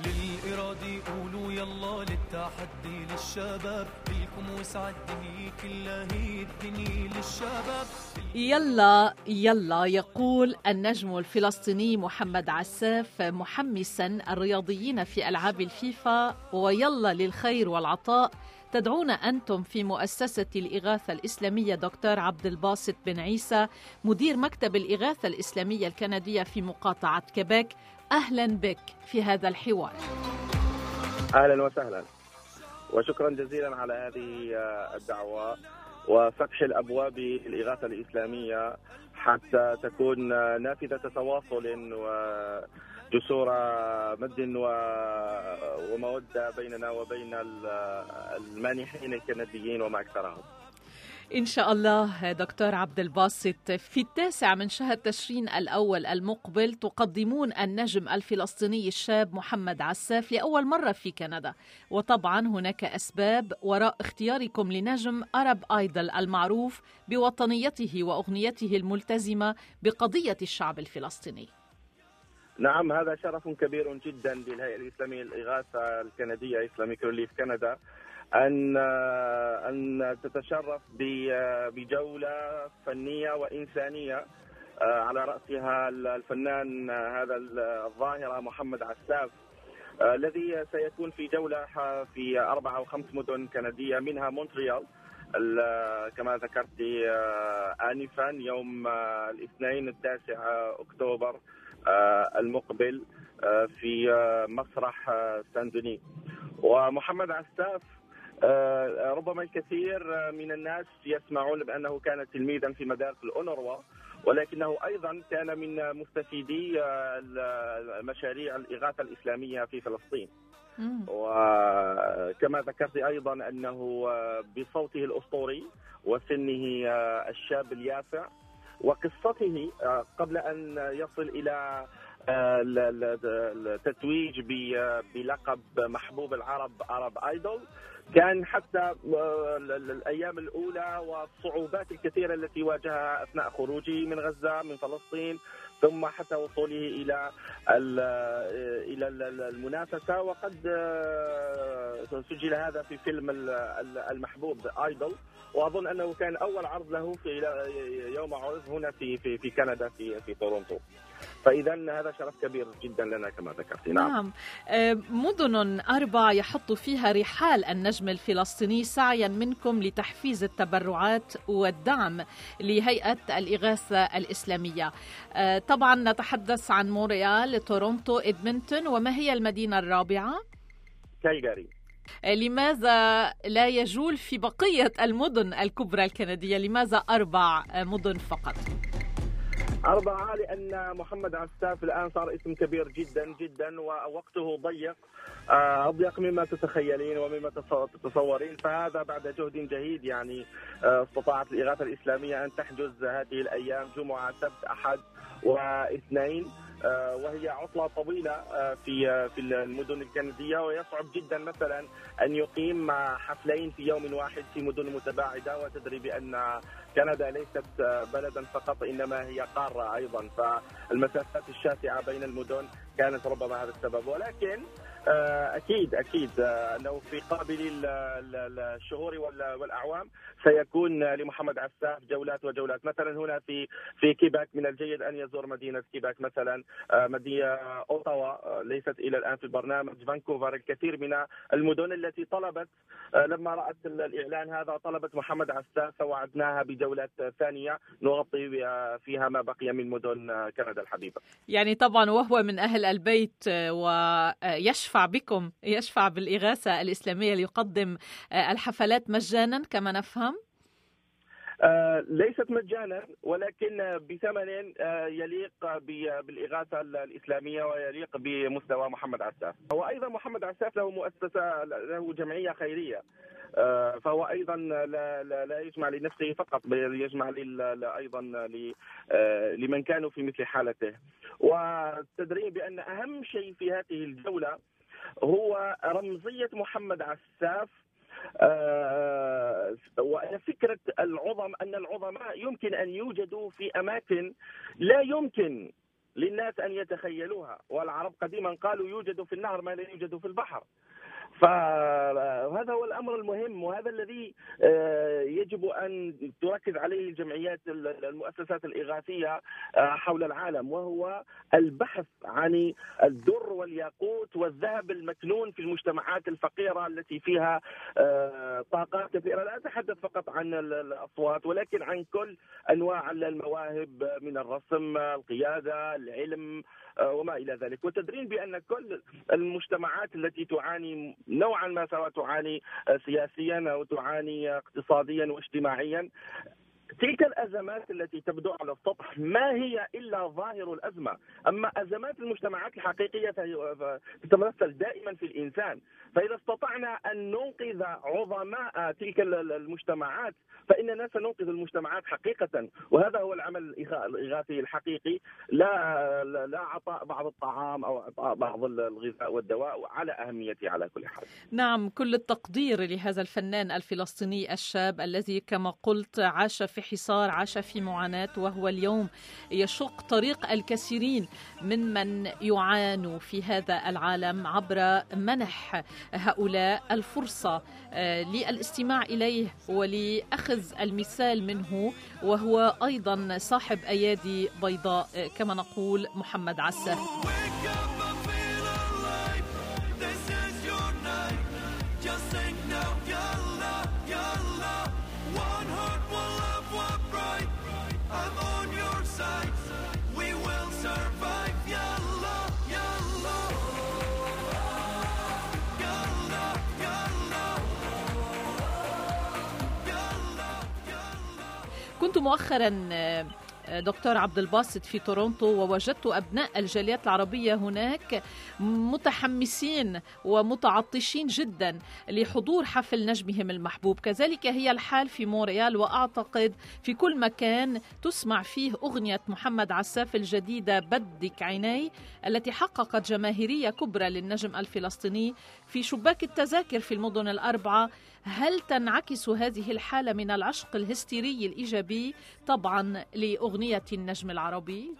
للإرادة قولوا يلا للتحدي للشباب لكم وسع الدنيا كلها هي الدنيا للشباب. يلا يلا يقول النجم الفلسطيني محمد عساف محمسا الرياضيين في ألعاب الفيفا ويلا للخير والعطاء. تدعون أنتم في مؤسسة الإغاثة الإسلامية دكتور عبد الباسط بن عيسى مدير مكتب الإغاثة الإسلامية الكندية في مقاطعة كيبيك أهلا بك في هذا الحوار أهلا وسهلا وشكرا جزيلا على هذه آه، الدعوة وفتح الأبواب للإغاثة الإسلامية حتى تكون آه، نافذة تواصل وجسور مد و- ومودة بيننا وبين ال- المانحين الكنديين وما أكثرهم. إن شاء الله دكتور عبد الباسط في التاسع من شهر تشرين الأول المقبل تقدمون النجم الفلسطيني الشاب محمد عساف لأول مرة في كندا. وطبعا هناك أسباب وراء اختياركم لنجم أرب آيدل المعروف بوطنيته وأغنيته الملتزمة بقضية الشعب الفلسطيني. نعم هذا شرف كبير جدا للهيئة الإسلامية للإغاثة الكندية Islamic Relief Canada أن أن تتشرف بجولة فنية وإنسانية آه، على رأسها الفنان هذا الظاهرة محمد عساف آه، الذي سيكون في جولة في أربع أو خمس مدن كندية منها مونتريال ال- كما ذكرت آه، انفا يوم الاثنين التاسع أكتوبر المقبل في مسرح سان دوني ومحمد عساف ربما الكثير آه، من الناس يسمعون بأنه كان تلميذا في مدارس الأونروا ولكنه أيضا كان من مستفيدي آه، مشاريع الإغاثة الإسلامية في فلسطين مم. وكما ذكرت أيضا أنه آه، بصوته الأسطوري وسنه آه، الشاب اليافع وقصته آه، قبل أن يصل إلى آه، ال- ال- التتويج بلقب محبوب العرب عرب ايدول كان حتى آه، ال- ال- الأيام الأولى والصعوبات الكثيرة التي واجهها أثناء خروجه من غزة من فلسطين ثم حتى وصوله إلى ال- إلى ال- ال- المنافسة. وقد آه، سجل هذا في فيلم ال- ال- المحبوب ايدول وأظن أنه كان أول عرض له في يوم عرض هنا في في في كندا في في تورونتو. فإذا هذا شرف كبير جدا لنا كما ذكرت. نعم. نعم. آه، مدن أربع يحط فيها رحال النجم الفلسطيني سعيا منكم لتحفيز التبرعات والدعم لهيئة الإغاثة الإسلامية. آه، طبعا نتحدث عن مونريال تورونتو إدمنتون وما هي المدينة الرابعة؟ كالجاري آه، لماذا لا يجول في بقية المدن الكبرى الكندية؟ لماذا أربع آه، مدن فقط؟ أربعة لأن محمد عساف الآن صار اسم كبير جدا جدا ووقته ضيق. آه، أضيق مما تتخيلين ومما تص- تتصورين. فهذا بعد جهد جهيد يعني آه، استطاعت الإغاثة الإسلامية أن تحجز هذه الأيام جمعة سبت أحد واثنين. وهي عطلة طويلة آه، في آه، في المدن الكندية ويصعب جدا مثلا أن يقيم آه، حفلين في يوم واحد في مدن متباعدة وتدري بأن كندا ليست آه، بلدا فقط إنما هي قارة أيضا. فالمسافات الشاسعة بين المدن كانت ربما هذا السبب. ولكن آه، أكيد أكيد. آه، أنه في قابل ال- ال- الشهور وال- والأعوام سيكون لمحمد عساف جولات وجولات. مثلا هنا في في كيباك من الجيد أن يزور مدينة كيباك مثلا آه، مدينة أوتاوا ليست إلى الآن في البرنامج. فانكوفر الكثير من المدن التي طلبت لما رأت ال- الإعلان هذا طلبت محمد عساف فوعدناها بجولات ثانية نغطي فيها ما بقي من مدن كندا الحبيبة. يعني طبعا وهو من أهل البيت آه، ويشفع بكم يشفع بالإغاثة الإسلامية ليقدم آه، الحفلات مجانا كما نفهم؟ آه، ليست مجانا ولكن بثمن آه، يليق ب- بالإغاثة الإسلامية ويليق بمستوى محمد عساف. وأيضا محمد عساف له مؤسسة له جمعية خيرية. آه، فهو أيضا لا, لا, لا يجمع لنفسه فقط بل يجمع آه، لمن كانوا في مثل حالته. وتدرين بأن أهم شيء في هذه الجولة هو رمزية محمد عساف. آه، فكرة العظم أن العظماء يمكن أن يوجدوا في أماكن لا يمكن للناس أن يتخيلوها. والعرب قديما قالوا يوجد في النهر ما لا يوجد في البحر. فهذا هو الأمر المهم وهذا الذي آه، يجب أن تركز عليه الجمعيات المؤسسات الإغاثية آه، حول العالم وهو البحث عن الدر والياقوت والذهب المكنون في المجتمعات الفقيرة التي فيها آه، طاقات كثيرة. لا أتحدث فقط عن الأصوات ولكن عن كل أنواع المواهب من الرسم القيادة العلم وما إلى ذلك. وتدرين بأن كل المجتمعات التي تعاني نوعا ما سواء تعاني سياسيا أو تعاني اقتصاديا واجتماعيا تلك الأزمات التي تبدو على السطح ما هي إلا ظاهر الأزمة، أما أزمات المجتمعات الحقيقية تتمثل دائما في الإنسان، فإذا استطعنا أن ننقذ عظماء تلك المجتمعات فإننا سننقذ المجتمعات حقيقة، وهذا هو العمل الإغاثي الحقيقي، لا لا عطاء بعض الطعام أو عطاء بعض الغذاء والدواء على اهميته على كل حال. نعم كل التقدير لهذا الفنان الفلسطيني الشاب الذي كما قلت عاش في حصار عاش في معاناة وهو اليوم يشق طريق الكثيرين من من يعانوا في هذا العالم عبر منح هؤلاء الفرصة آه، للاستماع إليه ولأخذ المثال منه وهو أيضا صاحب أيادي بيضاء كما نقول محمد عسى كنت مؤخرا آه، دكتور عبد الباسط في تورونتو ووجدت أبناء الجاليات العربية هناك متحمسين ومتعطشين جدا لحضور حفل نجمهم المحبوب. كذلك هي الحال في مونريال وأعتقد في كل مكان تسمع فيه أغنية محمد عساف الجديدة بدك عيني التي حققت جماهيرية كبرى للنجم الفلسطيني في شباك التذاكر في المدن الأربعة. هل تنعكس هذه الحالة من العشق الهستيري الإيجابي طبعا لأغنية النجم العربي؟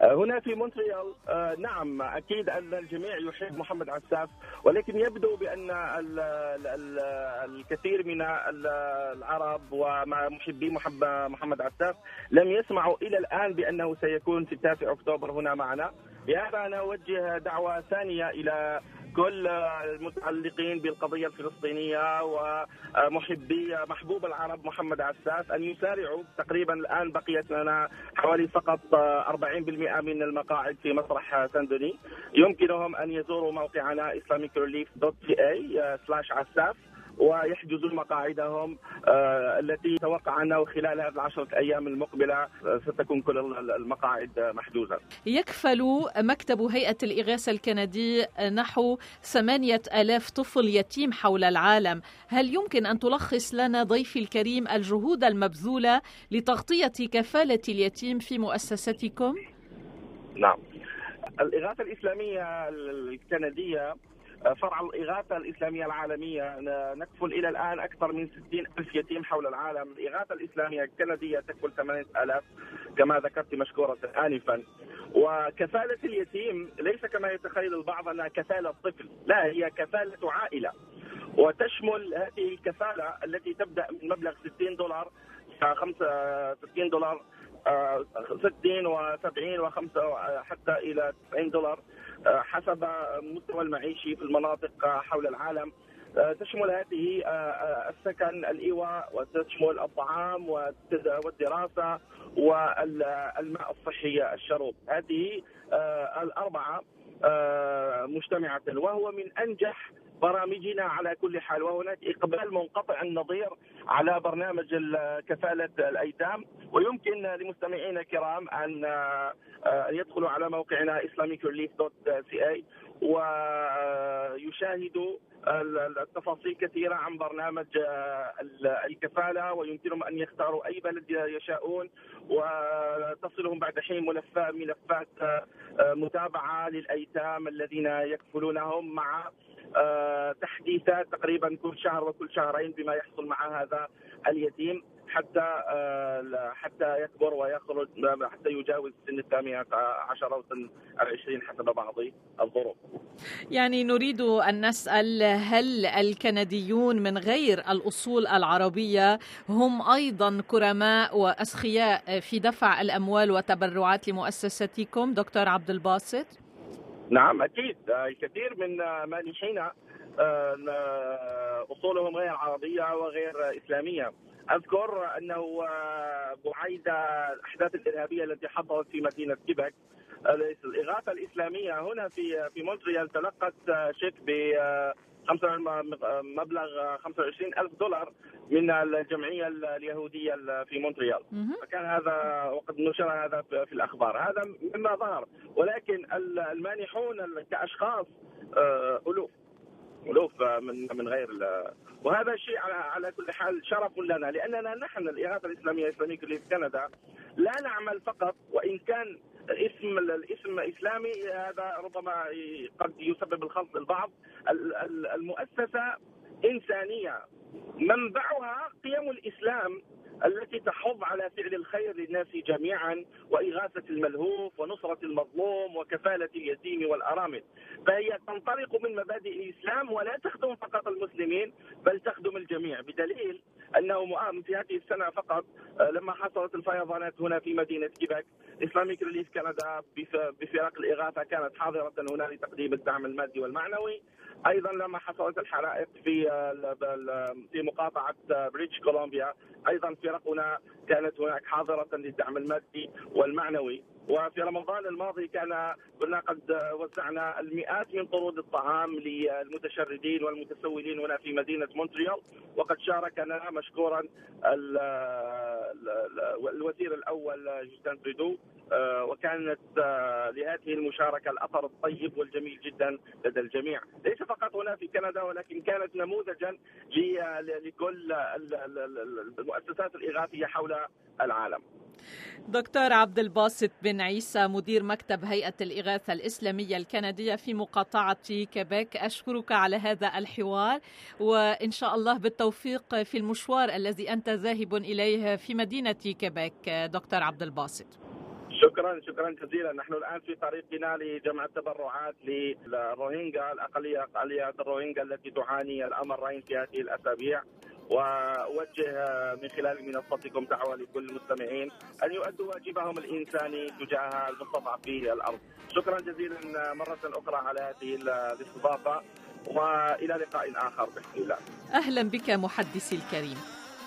آه، هنا في مونتريال آه، نعم أكيد أن الجميع يحب محمد عساف ولكن يبدو بأن الكثير من العرب ومحبي محمد عساف لم يسمعوا إلى الآن بأنه سيكون في التاسع أكتوبر هنا معنا لهذا أنا اوجه دعوة ثانية إلى كل المتعلقين بالقضية الفلسطينية ومحبي محبوب العرب محمد عساس أن يسارعوا. تقريبا الآن بقيت لنا حوالي فقط 40% من المقاعد في مسرح سندوني يمكنهم أن يزوروا موقعنا islamicrelief.ca عساف ويحجزون مقاعدهم آه، التي توقع انه خلال هذه العشرة أيام المقبلة آه، ستكون كل المقاعد محجوزة. يكفل مكتب هيئة الإغاثة الكندي نحو ثمانية ألاف طفل يتيم حول العالم هل يمكن أن تلخص لنا ضيفي الكريم الجهود المبذولة لتغطية كفالة اليتيم في مؤسستكم؟ نعم الإغاثة الإسلامية الكندية فرع الإغاثة الإسلامية العالمية نكفل إلى الآن أكثر من 60 ألف يتيم حول العالم. الإغاثة الإسلامية الكندية تكفل 8000 كما ذكرت مشكورة آنفا. وكفالة اليتيم ليس كما يتخيل البعض أنها كفالة طفل لا هي كفالة عائلة. وتشمل هذه الكفالة التي تبدأ من مبلغ 60 دولار 65 دولار 60 و70 و5 حتى إلى 90 دولار آه، حسب المستوى المعيشي في المناطق حول العالم. آه، تشمل هذه آه، السكن الإيواء وتشمل الطعام والدراسة والماء الصحي الشرب. هذه الأربعة مجتمعة وهو من أنجح برامجنا على كل حال. وهناك إقبال منقطع النظير على برنامج كفالة الأيتام. ويمكن لمستمعينا الكرام أن يدخلوا على موقعنا islamicrelief.ca ويشاهدوا التفاصيل كثيرة عن برنامج الكفالة. ويمكنهم أن يختاروا أي بلد يشاءون. وتصلهم بعد حين ملفات ملفات متابعة للأيتام الذين يكفلونهم مع آه، تحديثات تقريبا كل شهر وكل شهرين بما يحصل مع هذا اليتيم حتى آه، حتى يكبر ويخرج حتى يجاوز سن الثامنة عشر أو سن العشرين حسب بعض الظروف يعني نريد أن نسأل هل الكنديون من غير الأصول العربية هم أيضا كرماء وأسخياء في دفع الأموال وتبرعات لمؤسستكم دكتور عبد الباسط؟ نعم أكيد. الكثير من مانحين آه، أصولهم غير عربية وغير إسلامية. أذكر أنه بعيد الأحداث الإرهابية التي حصلت في مدينة كيبك. الإغاثة الإسلامية هنا في في مونتريال تلقت شيك ب مبلغ 25 ألف دولار من الجمعية اليهودية في مونتريال. فكان هذا وقد نشر هذا في الأخبار. هذا مما ظهر. ولكن المانحون كأشخاص آه، ألوف. ألوف من من غير وهذا شيء على على كل حال شرف لنا. لأننا نحن الإغاثة الإسلامية الإسلامية في كندا لا نعمل فقط وإن كان اسم الاسم اسلامي هذا ربما قد يسبب الخلط للبعض. المؤسسة إنسانية منبعها قيم الإسلام. التي تحض على فعل الخير للناس جميعا وإغاثة الملهوف ونصرة المظلوم وكفالة اليتيم والأرامل. فهي تنطلق من مبادئ الإسلام ولا تخدم فقط المسلمين بل تخدم الجميع. بدليل أنه في هذه السنة فقط آه، لما حصلت الفيضانات هنا في مدينة كيبك Islamic Relief كندا بفرق الإغاثة كانت حاضرة هنا لتقديم الدعم المادي والمعنوي. أيضا لما حصلت الحرائق في في مقاطعة British Columbia أيضا فرقنا كانت هناك حاضرة للدعم المادي والمعنوي. وفي رمضان الماضي كان كنا قد وزعنا المئات من طرود الطعام للمتشردين والمتسولين هنا في مدينة مونتريال وقد شاركنا مشكورا الوزير الأول جوستان تريدو آه، وكانت آه، لهذه المشاركة الأثر الطيب والجميل جدا لدى الجميع، ليس فقط هنا في كندا ولكن كانت نموذجا لكل المؤسسات الإغاثية حول العالم. دكتور عبد الباسط بن عيسى مدير مكتب هيئة الإغاثة الإسلامية الكندية في مقاطعة كيبيك. أشكرك على هذا الحوار وإن شاء الله بالتوفيق في المشوار الذي أنت ذاهب إليه في مدينة كيبيك دكتور عبد الباسط. شكرا شكرا جزيلا. نحن الآن في طريقنا لجمع التبرعات للروهينجا الأقلية اقليه الروهينجا التي تعاني الامرين في هذه الأسابيع. وأوجه من خلال منصتكم دعوة لكل المستمعين أن يؤدوا واجبهم الإنساني تجاه المستضعفين الأرض. شكرا جزيلا مرة أخرى على هذه الاستضافة وإلى لقاء آخر بإذن الله. أهلا بك محدثي الكريم.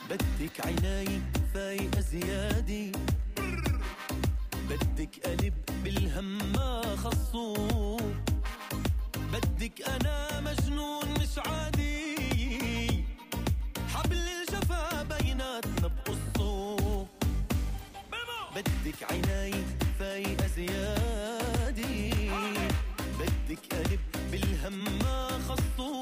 بدك عناي فايقة زيادي بدك قلب بالهم ما خصو بدك أنا مجنون مش عادي بدك عناي فايقة زيادي بدك قلب بالهم ما خصو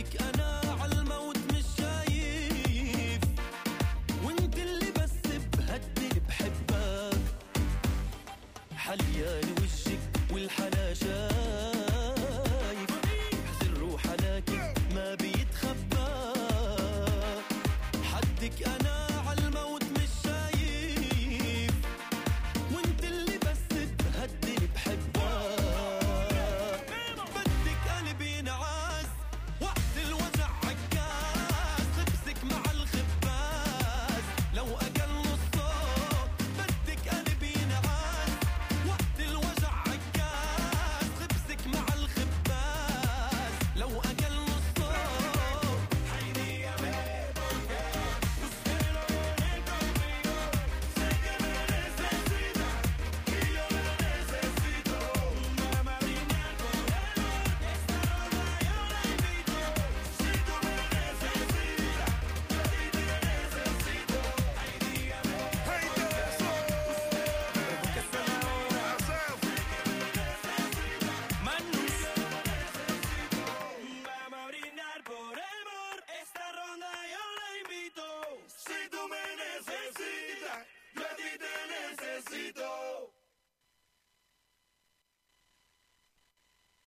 ik